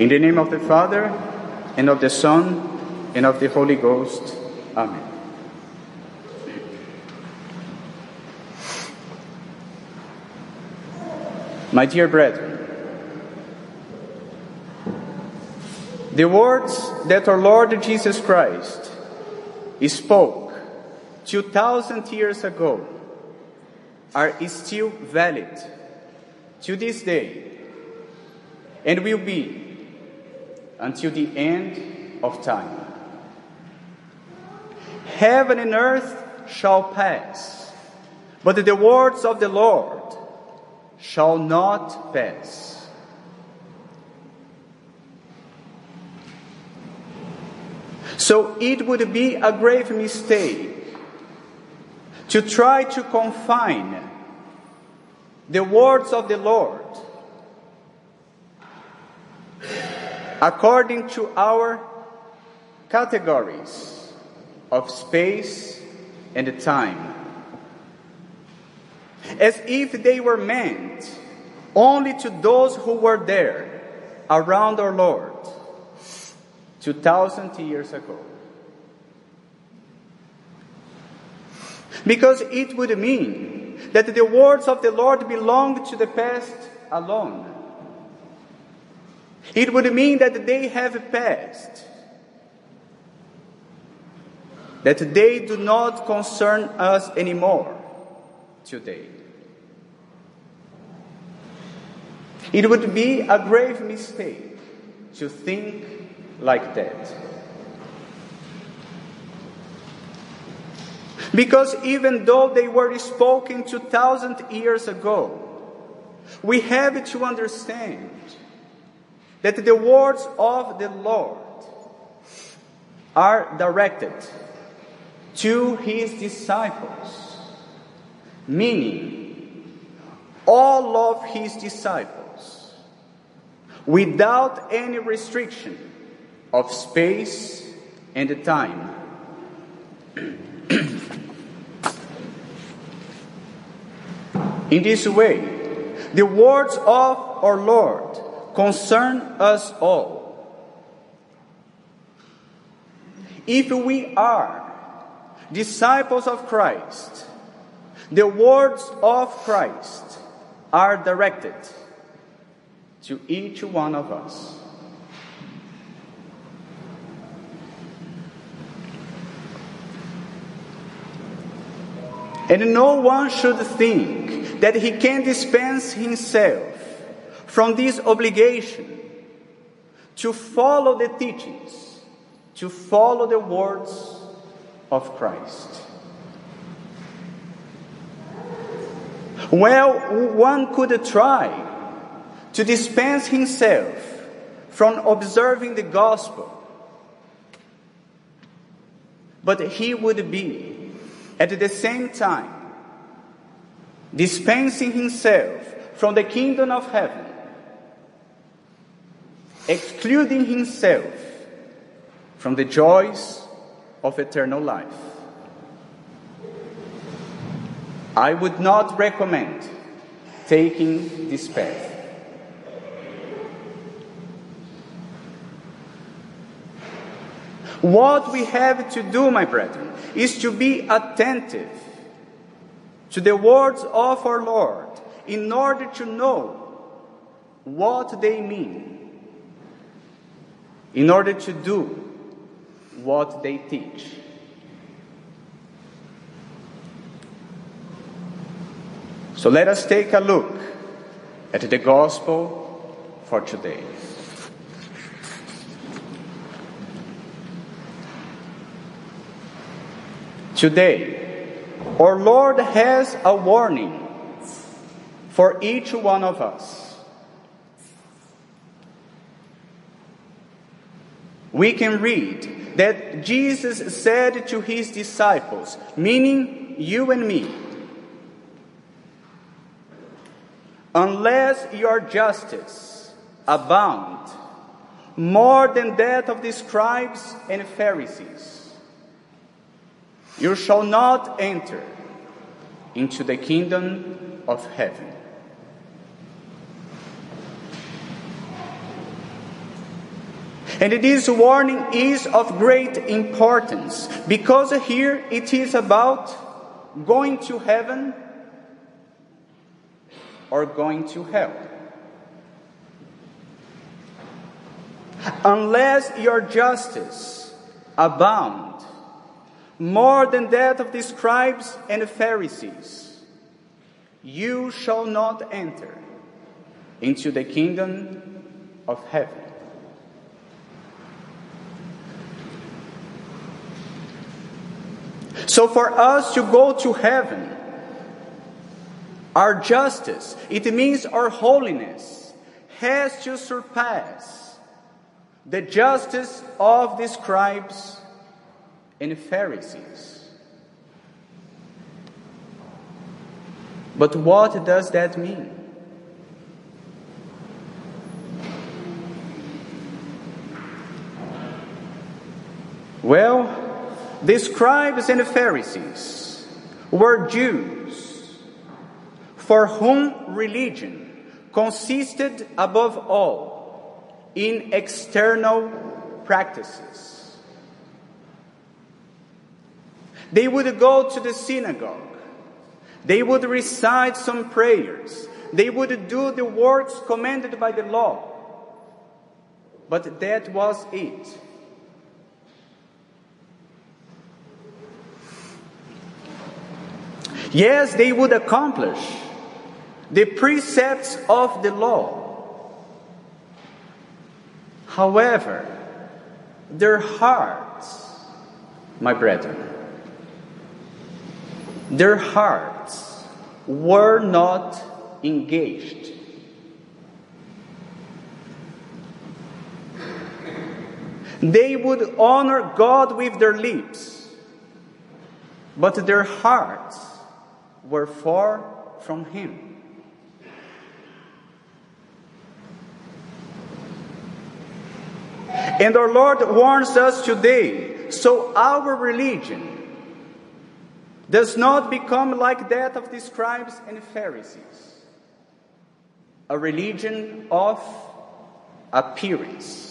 In the name of the Father, and of the Son, and of the Holy Ghost. Amen. My dear brethren, the words that our Lord Jesus Christ spoke 2,000 years ago are still valid to this day and will be until the end of time. Heaven and earth shall pass, but the words of the Lord shall not pass. So it would be a grave mistake to try to confine the words of the Lord according to our categories of space and time, as if they were meant only to those who were there around our Lord 2,000 years ago. Because it would mean that the words of the Lord belong to the past alone. It would mean that they have passed, that they do not concern us anymore today. It would be a grave mistake to think like that. Because even though they were spoken 2,000 years ago, we have to understand that the words of the Lord are directed to his disciples, meaning all of his disciples, without any restriction of space and time. In this way, the words of our Lord concern us all. If we are disciples of Christ, the words of Christ are directed to each one of us. And no one should think that he can dispense himself from this obligation to follow the teachings, to follow the words of Christ. Well, one could try to dispense himself from observing the gospel, but he would be at the same time dispensing himself from the kingdom of heaven, excluding himself from the joys of eternal life. I would not recommend taking this path. What we have to do, my brethren, is to be attentive to the words of our Lord in order to know what they mean, in order to do what they teach. So let us take a look at the gospel for today. Today, our Lord has a warning for each one of us. We can read that Jesus said to his disciples, meaning you and me, unless your justice abound more than that of the scribes and Pharisees, you shall not enter into the kingdom of heaven. And this warning is of great importance because here it is about going to heaven or going to hell. Unless your justice abound more than that of the scribes and the Pharisees, you shall not enter into the kingdom of heaven. So, for us to go to heaven, our justice, it means our holiness, has to surpass the justice of the scribes and Pharisees. But what does that mean? Well, the scribes and the Pharisees were Jews for whom religion consisted above all in external practices. They would go to the synagogue. They would recite some prayers. They would do the works commanded by the law. But that was it. Yes, they would accomplish the precepts of the law. However, their hearts, my brethren, their hearts were not engaged. They would honor God with their lips, but their hearts were far from him. And our Lord warns us today so our religion does not become like that of the scribes and Pharisees, a religion of appearance.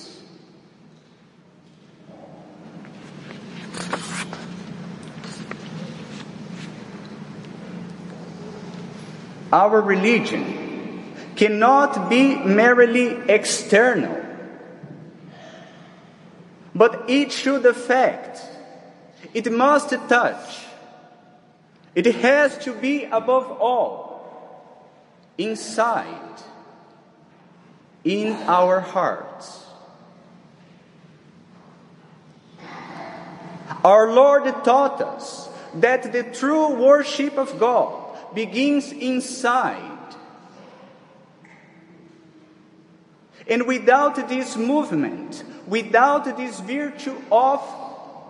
Our religion cannot be merely external, but it should affect, it must touch, it has to be above all inside, in our hearts. Our Lord taught us that the true worship of God begins inside. And without this movement, without this virtue of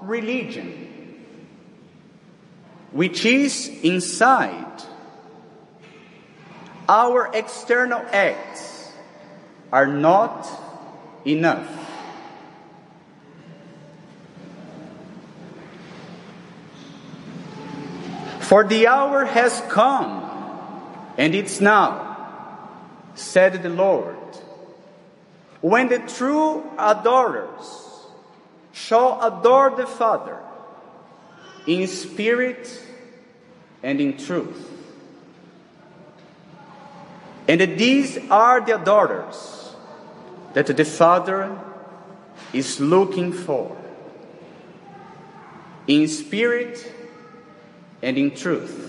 religion, which is inside, our external acts are not enough. For the hour has come, and it's now, said the Lord, when the true adorers shall adore the Father in spirit and in truth. And these are the adorers that the Father is looking for in spirit and in truth.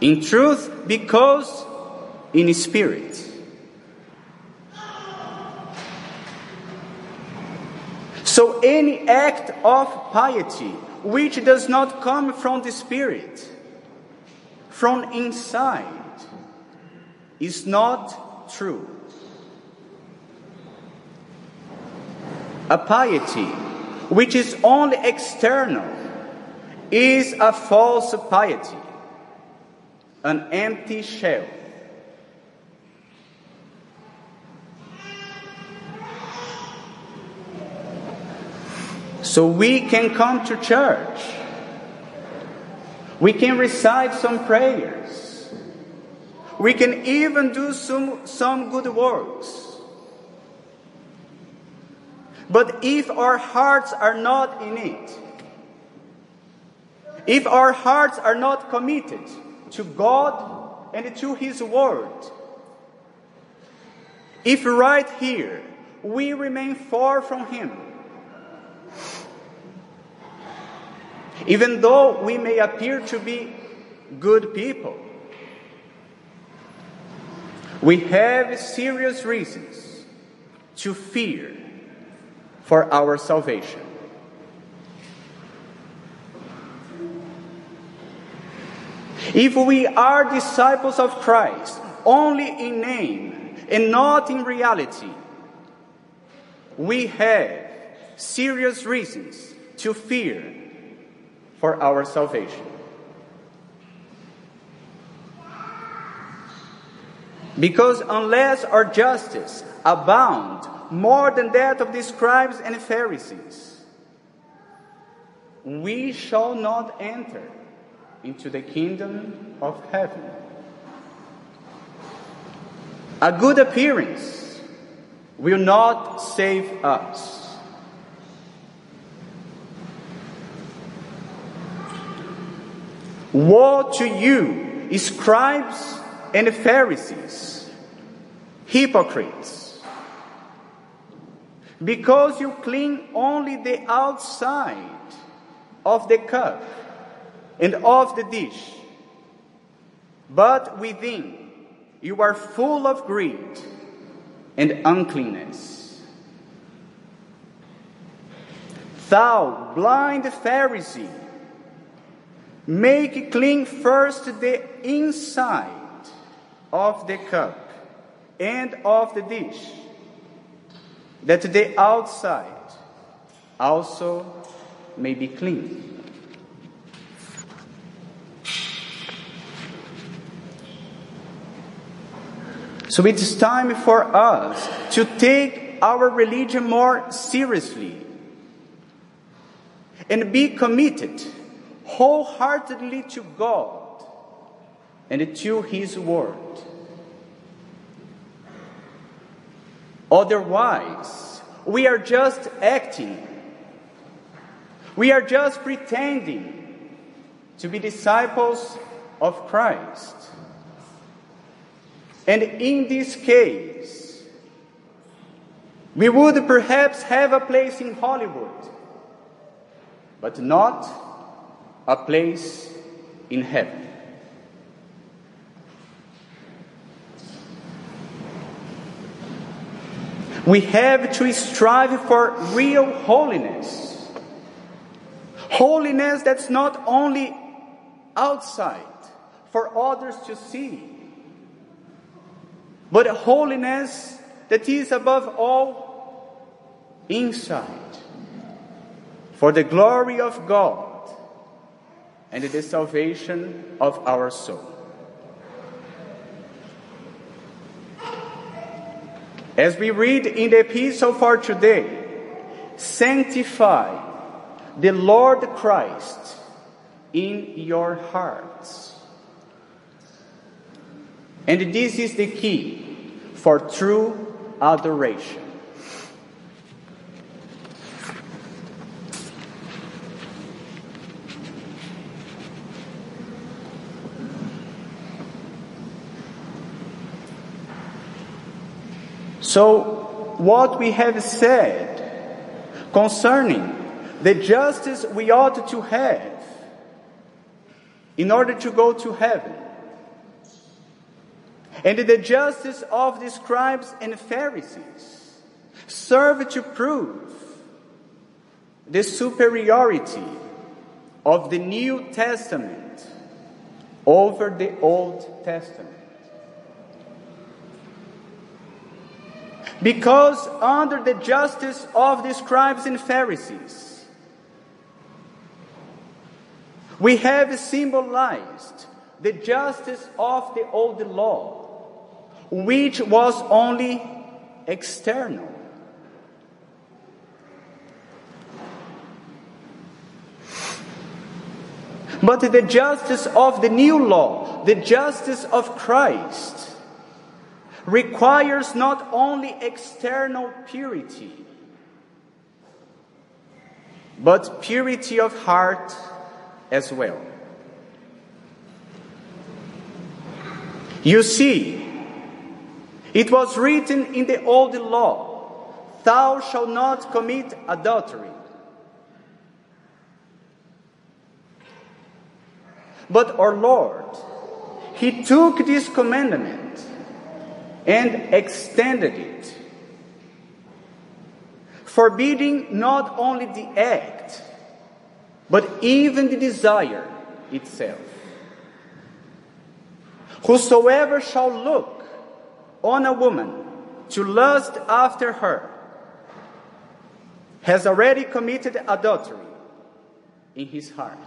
In truth, because in spirit. So, any act of piety which does not come from the Spirit, from inside, is not true. A piety which is only external is a false piety, an empty shell. So we can come to church. We can recite some prayers. We can even do some, some good works. But if our hearts are not in it, if our hearts are not committed to God and to His Word, if right here we remain far from Him, even though we may appear to be good people, we have serious reasons to fear for our salvation. If we are disciples of Christ only in name and not in reality, we have serious reasons to fear for our salvation. Because unless our justice abound more than that of the scribes and Pharisees, we shall not enter into the kingdom of heaven. A good appearance will not save us. Woe to you, scribes and Pharisees, hypocrites, because you clean only the outside of the cup and of the dish. But within you are full of greed and uncleanness. Thou blind Pharisee, make clean first the inside of the cup and of the dish, that the outside also may be clean. So it's time for us to take our religion more seriously and be committed wholeheartedly to God and to His Word. Otherwise, we are just acting, we are just pretending to be disciples of Christ. And in this case, we would perhaps have a place in Hollywood, but not a place in heaven. We have to strive for real holiness. Holiness that's not only outside for others to see, but holiness that is above all inside for the glory of God and the salvation of our soul. As we read in the epistle for today, sanctify the Lord Christ in your hearts. And this is the key for true adoration. So, what we have said concerning the justice we ought to have in order to go to heaven, and the justice of the scribes and Pharisees serve to prove the superiority of the New Testament over the Old Testament. Because under the justice of the scribes and Pharisees, we have symbolized the justice of the old law, which was only external. But the justice of the new law, the justice of Christ, requires not only external purity, but purity of heart as well. You see, it was written in the old law, Thou shalt not commit adultery. But our Lord, He took this commandment and extended it, forbidding not only the act, but even the desire itself. Whosoever shall look on a woman to lust after her has already committed adultery in his heart.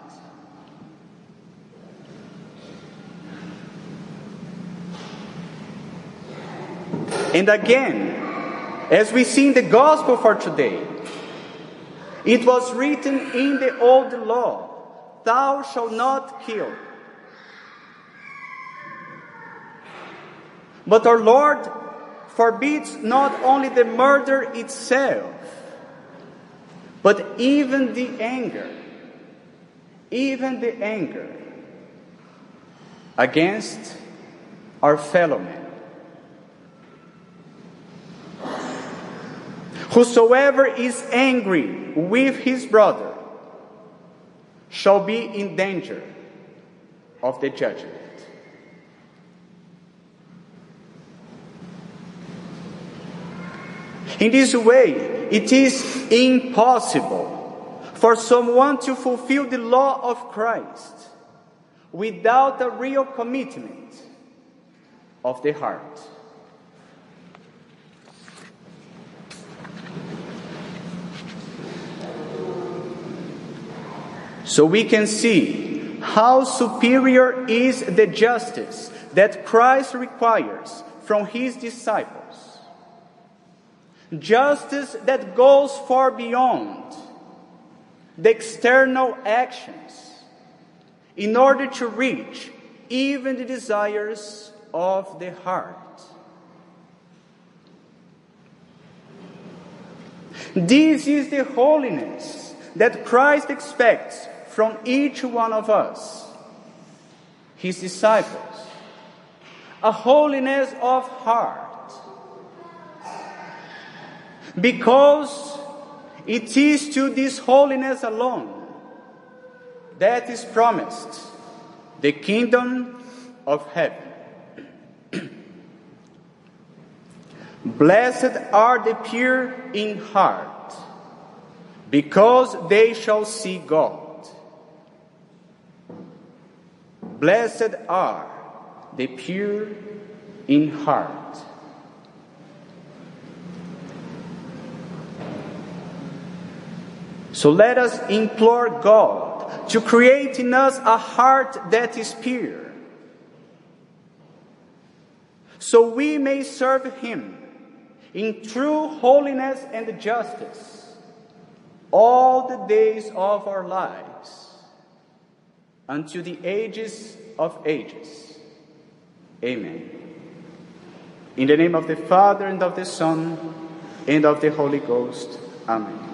And again, as we see in the gospel for today, it was written in the old law, Thou shalt not kill. But our Lord forbids not only the murder itself, but even the anger, even the anger against our fellow men. Whosoever is angry with his brother shall be in danger of the judgment. In this way, it is impossible for someone to fulfill the law of Christ without a real commitment of the heart. So we can see how superior is the justice that Christ requires from his disciples. Justice that goes far beyond the external actions in order to reach even the desires of the heart. This is the holiness that Christ expects from each one of us, his disciples, a holiness of heart. Because it is to this holiness alone that is promised the kingdom of heaven. Blessed are the pure in heart, because they shall see God. Blessed are the pure in heart. So let us implore God to create in us a heart that is pure, so we may serve Him in true holiness and justice all the days of our lives unto the ages of ages. Amen. In the name of the Father and of the Son and of the Holy Ghost. Amen.